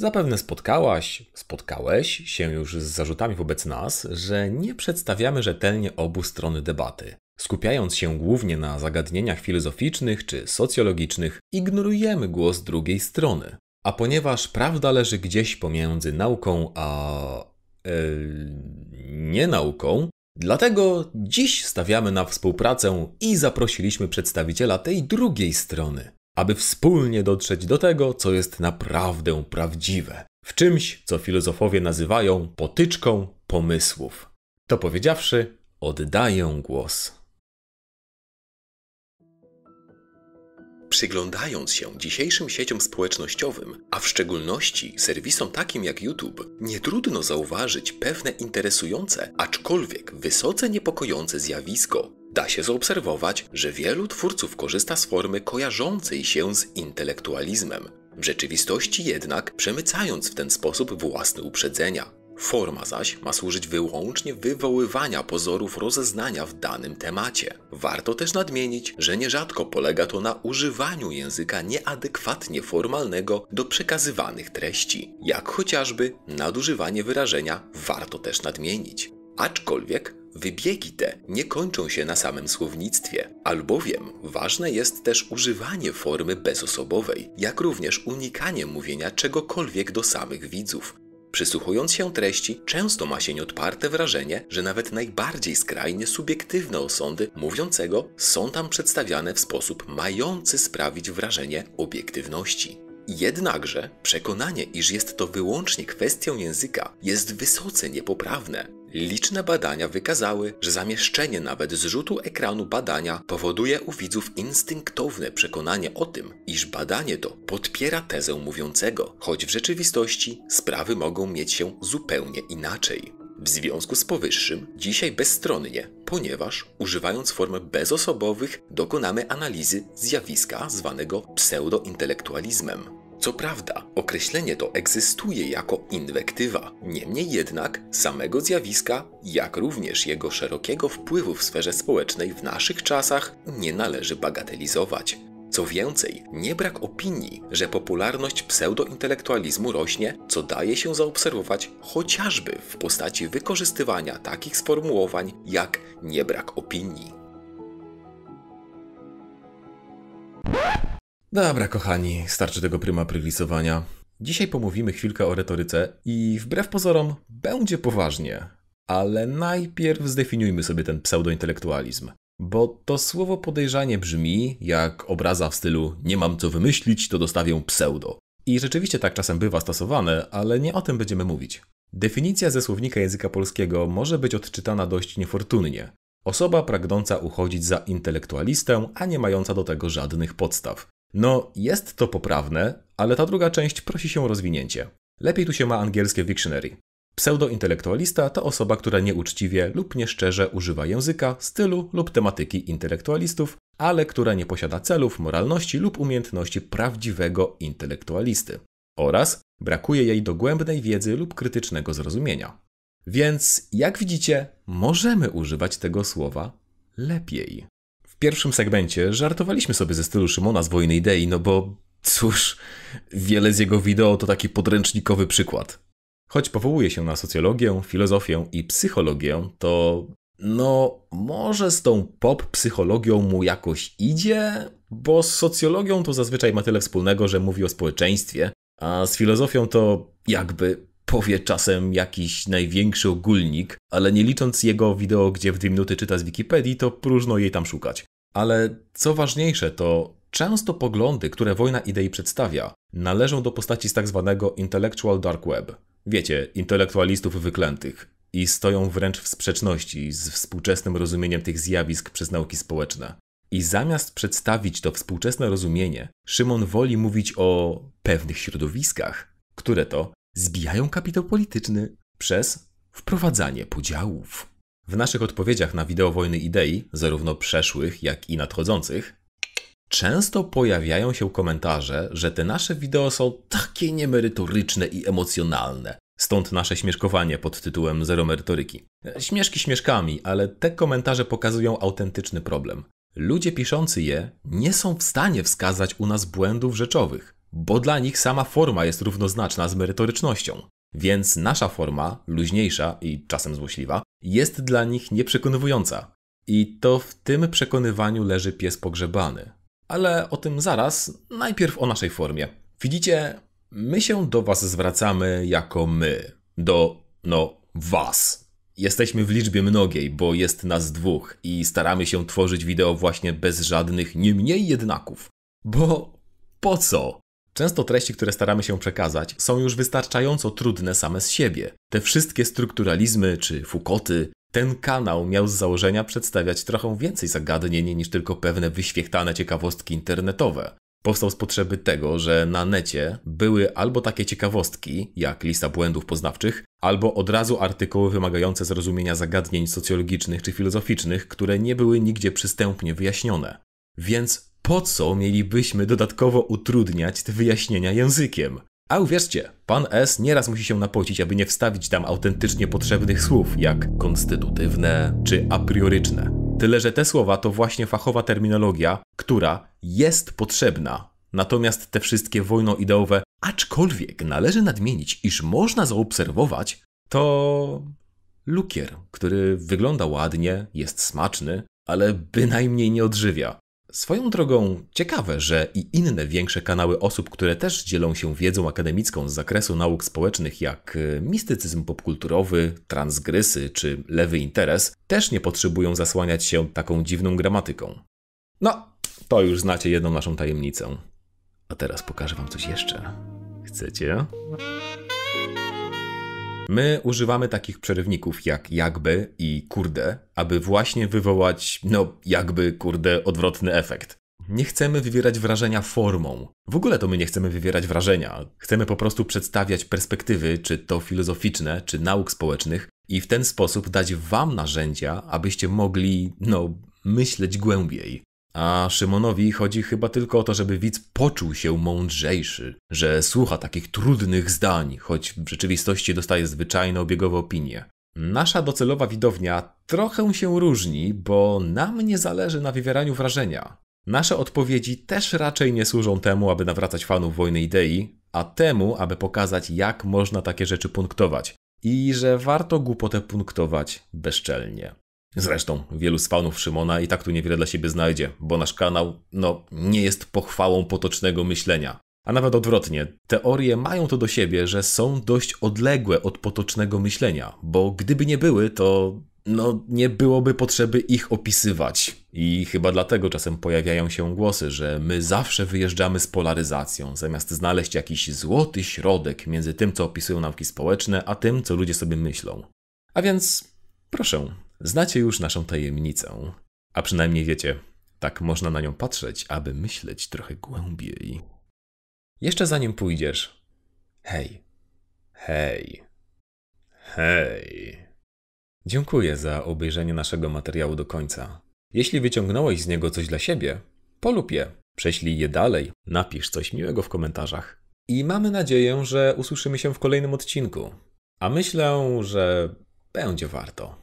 Zapewne spotkałaś, spotkałeś się już z zarzutami wobec nas, że nie przedstawiamy rzetelnie obu stron debaty. Skupiając się głównie na zagadnieniach filozoficznych czy socjologicznych, ignorujemy głos drugiej strony. A ponieważ prawda leży gdzieś pomiędzy nauką a. Yy, nie nauką, dlatego dziś stawiamy na współpracę i zaprosiliśmy przedstawiciela tej drugiej strony aby wspólnie dotrzeć do tego, co jest naprawdę prawdziwe, w czymś, co filozofowie nazywają potyczką pomysłów. To powiedziawszy, oddaję głos. Przyglądając się dzisiejszym sieciom społecznościowym, a w szczególności serwisom takim jak YouTube, nie trudno zauważyć pewne interesujące, aczkolwiek wysoce niepokojące zjawisko, Da się zaobserwować, że wielu twórców korzysta z formy kojarzącej się z intelektualizmem, w rzeczywistości jednak przemycając w ten sposób własne uprzedzenia. Forma zaś ma służyć wyłącznie wywoływania pozorów rozeznania w danym temacie. Warto też nadmienić, że nierzadko polega to na używaniu języka nieadekwatnie formalnego do przekazywanych treści, jak chociażby nadużywanie wyrażenia warto też nadmienić. Aczkolwiek Wybiegi te nie kończą się na samym słownictwie, albowiem ważne jest też używanie formy bezosobowej, jak również unikanie mówienia czegokolwiek do samych widzów. Przysłuchując się treści, często ma się nieodparte wrażenie, że nawet najbardziej skrajnie subiektywne osądy mówiącego są tam przedstawiane w sposób mający sprawić wrażenie obiektywności. Jednakże przekonanie, iż jest to wyłącznie kwestią języka, jest wysoce niepoprawne. Liczne badania wykazały, że zamieszczenie nawet zrzutu ekranu badania powoduje u widzów instynktowne przekonanie o tym, iż badanie to podpiera tezę mówiącego, choć w rzeczywistości sprawy mogą mieć się zupełnie inaczej. W związku z powyższym, dzisiaj bezstronnie, ponieważ używając form bezosobowych dokonamy analizy zjawiska zwanego pseudointelektualizmem. Co prawda, określenie to egzystuje jako inwektywa, niemniej jednak samego zjawiska, jak również jego szerokiego wpływu w sferze społecznej w naszych czasach nie należy bagatelizować. Co więcej, nie brak opinii, że popularność pseudointelektualizmu rośnie, co daje się zaobserwować chociażby w postaci wykorzystywania takich sformułowań jak nie brak opinii. Dobra, kochani, starczy tego pryma prywisowania. Dzisiaj pomówimy chwilkę o retoryce i wbrew pozorom będzie poważnie. Ale najpierw zdefiniujmy sobie ten pseudointelektualizm. Bo to słowo podejrzanie brzmi jak obraza w stylu nie mam co wymyślić, to dostawię pseudo. I rzeczywiście tak czasem bywa stosowane, ale nie o tym będziemy mówić. Definicja ze słownika języka polskiego może być odczytana dość niefortunnie. Osoba pragnąca uchodzić za intelektualistę, a nie mająca do tego żadnych podstaw. No, jest to poprawne, ale ta druga część prosi się o rozwinięcie. Lepiej tu się ma angielskie dictionary. Pseudointelektualista to osoba, która nieuczciwie lub nieszczerze używa języka, stylu lub tematyki intelektualistów, ale która nie posiada celów, moralności lub umiejętności prawdziwego intelektualisty. Oraz brakuje jej dogłębnej wiedzy lub krytycznego zrozumienia. Więc, jak widzicie, możemy używać tego słowa lepiej pierwszym segmencie żartowaliśmy sobie ze stylu Szymona z Wojny Idei, no bo cóż, wiele z jego wideo to taki podręcznikowy przykład. Choć powołuje się na socjologię, filozofię i psychologię, to no, może z tą pop-psychologią mu jakoś idzie, bo z socjologią to zazwyczaj ma tyle wspólnego, że mówi o społeczeństwie, a z filozofią to jakby powie czasem jakiś największy ogólnik, ale nie licząc jego wideo, gdzie w dwie minuty czyta z Wikipedii, to próżno jej tam szukać. Ale co ważniejsze, to często poglądy, które wojna idei przedstawia, należą do postaci z tak zwanego intellectual dark web. Wiecie, intelektualistów wyklętych. I stoją wręcz w sprzeczności z współczesnym rozumieniem tych zjawisk przez nauki społeczne. I zamiast przedstawić to współczesne rozumienie, Szymon woli mówić o pewnych środowiskach, które to zbijają kapitał polityczny przez wprowadzanie podziałów. W naszych odpowiedziach na wideo Wojny Idei, zarówno przeszłych, jak i nadchodzących, często pojawiają się komentarze, że te nasze wideo są takie niemerytoryczne i emocjonalne. Stąd nasze śmieszkowanie pod tytułem Zero Merytoryki. Śmieszki śmieszkami, ale te komentarze pokazują autentyczny problem. Ludzie piszący je nie są w stanie wskazać u nas błędów rzeczowych. Bo dla nich sama forma jest równoznaczna z merytorycznością. Więc nasza forma, luźniejsza i czasem złośliwa, jest dla nich nieprzekonywująca. I to w tym przekonywaniu leży pies pogrzebany. Ale o tym zaraz, najpierw o naszej formie. Widzicie, my się do Was zwracamy jako my. Do, no, Was. Jesteśmy w liczbie mnogiej, bo jest nas dwóch i staramy się tworzyć wideo właśnie bez żadnych nie mniej jednaków. Bo po co? Często treści, które staramy się przekazać, są już wystarczająco trudne same z siebie. Te wszystkie strukturalizmy czy Foucaulty, ten kanał miał z założenia przedstawiać trochę więcej zagadnień niż tylko pewne wyświechtane ciekawostki internetowe. Powstał z potrzeby tego, że na necie były albo takie ciekawostki, jak lista błędów poznawczych, albo od razu artykuły wymagające zrozumienia zagadnień socjologicznych czy filozoficznych, które nie były nigdzie przystępnie wyjaśnione. Więc po co mielibyśmy dodatkowo utrudniać te wyjaśnienia językiem? A uwierzcie, pan S nieraz musi się napocić, aby nie wstawić tam autentycznie potrzebnych słów, jak konstytutywne czy a prioryczne. Tyle, że te słowa to właśnie fachowa terminologia, która jest potrzebna. Natomiast te wszystkie wojno-ideowe, aczkolwiek należy nadmienić, iż można zaobserwować, to lukier, który wygląda ładnie, jest smaczny, ale bynajmniej nie odżywia. Swoją drogą ciekawe, że i inne większe kanały osób, które też dzielą się wiedzą akademicką z zakresu nauk społecznych, jak e, mistycyzm popkulturowy, transgrysy czy lewy interes, też nie potrzebują zasłaniać się taką dziwną gramatyką. No, to już znacie jedną naszą tajemnicę. A teraz pokażę wam coś jeszcze. Chcecie? My używamy takich przerywników jak jakby i kurde, aby właśnie wywołać, no, jakby kurde, odwrotny efekt. Nie chcemy wywierać wrażenia formą. W ogóle to my nie chcemy wywierać wrażenia. Chcemy po prostu przedstawiać perspektywy, czy to filozoficzne, czy nauk społecznych, i w ten sposób dać Wam narzędzia, abyście mogli, no, myśleć głębiej. A Szymonowi chodzi chyba tylko o to, żeby widz poczuł się mądrzejszy, że słucha takich trudnych zdań, choć w rzeczywistości dostaje zwyczajne obiegowe opinie. Nasza docelowa widownia trochę się różni, bo nam nie zależy na wywieraniu wrażenia. Nasze odpowiedzi też raczej nie służą temu, aby nawracać fanów wojny idei, a temu, aby pokazać, jak można takie rzeczy punktować i że warto głupotę punktować bezczelnie. Zresztą wielu z fanów Szymona i tak tu niewiele dla siebie znajdzie, bo nasz kanał, no, nie jest pochwałą potocznego myślenia. A nawet odwrotnie, teorie mają to do siebie, że są dość odległe od potocznego myślenia, bo gdyby nie były, to no, nie byłoby potrzeby ich opisywać. I chyba dlatego czasem pojawiają się głosy, że my zawsze wyjeżdżamy z polaryzacją, zamiast znaleźć jakiś złoty środek między tym, co opisują nauki społeczne, a tym, co ludzie sobie myślą. A więc proszę, Znacie już naszą tajemnicę, a przynajmniej wiecie, tak można na nią patrzeć, aby myśleć trochę głębiej. Jeszcze zanim pójdziesz, hej, hej, hej. Dziękuję za obejrzenie naszego materiału do końca. Jeśli wyciągnąłeś z niego coś dla siebie, polub je, prześlij je dalej, napisz coś miłego w komentarzach. I mamy nadzieję, że usłyszymy się w kolejnym odcinku. A myślę, że będzie warto.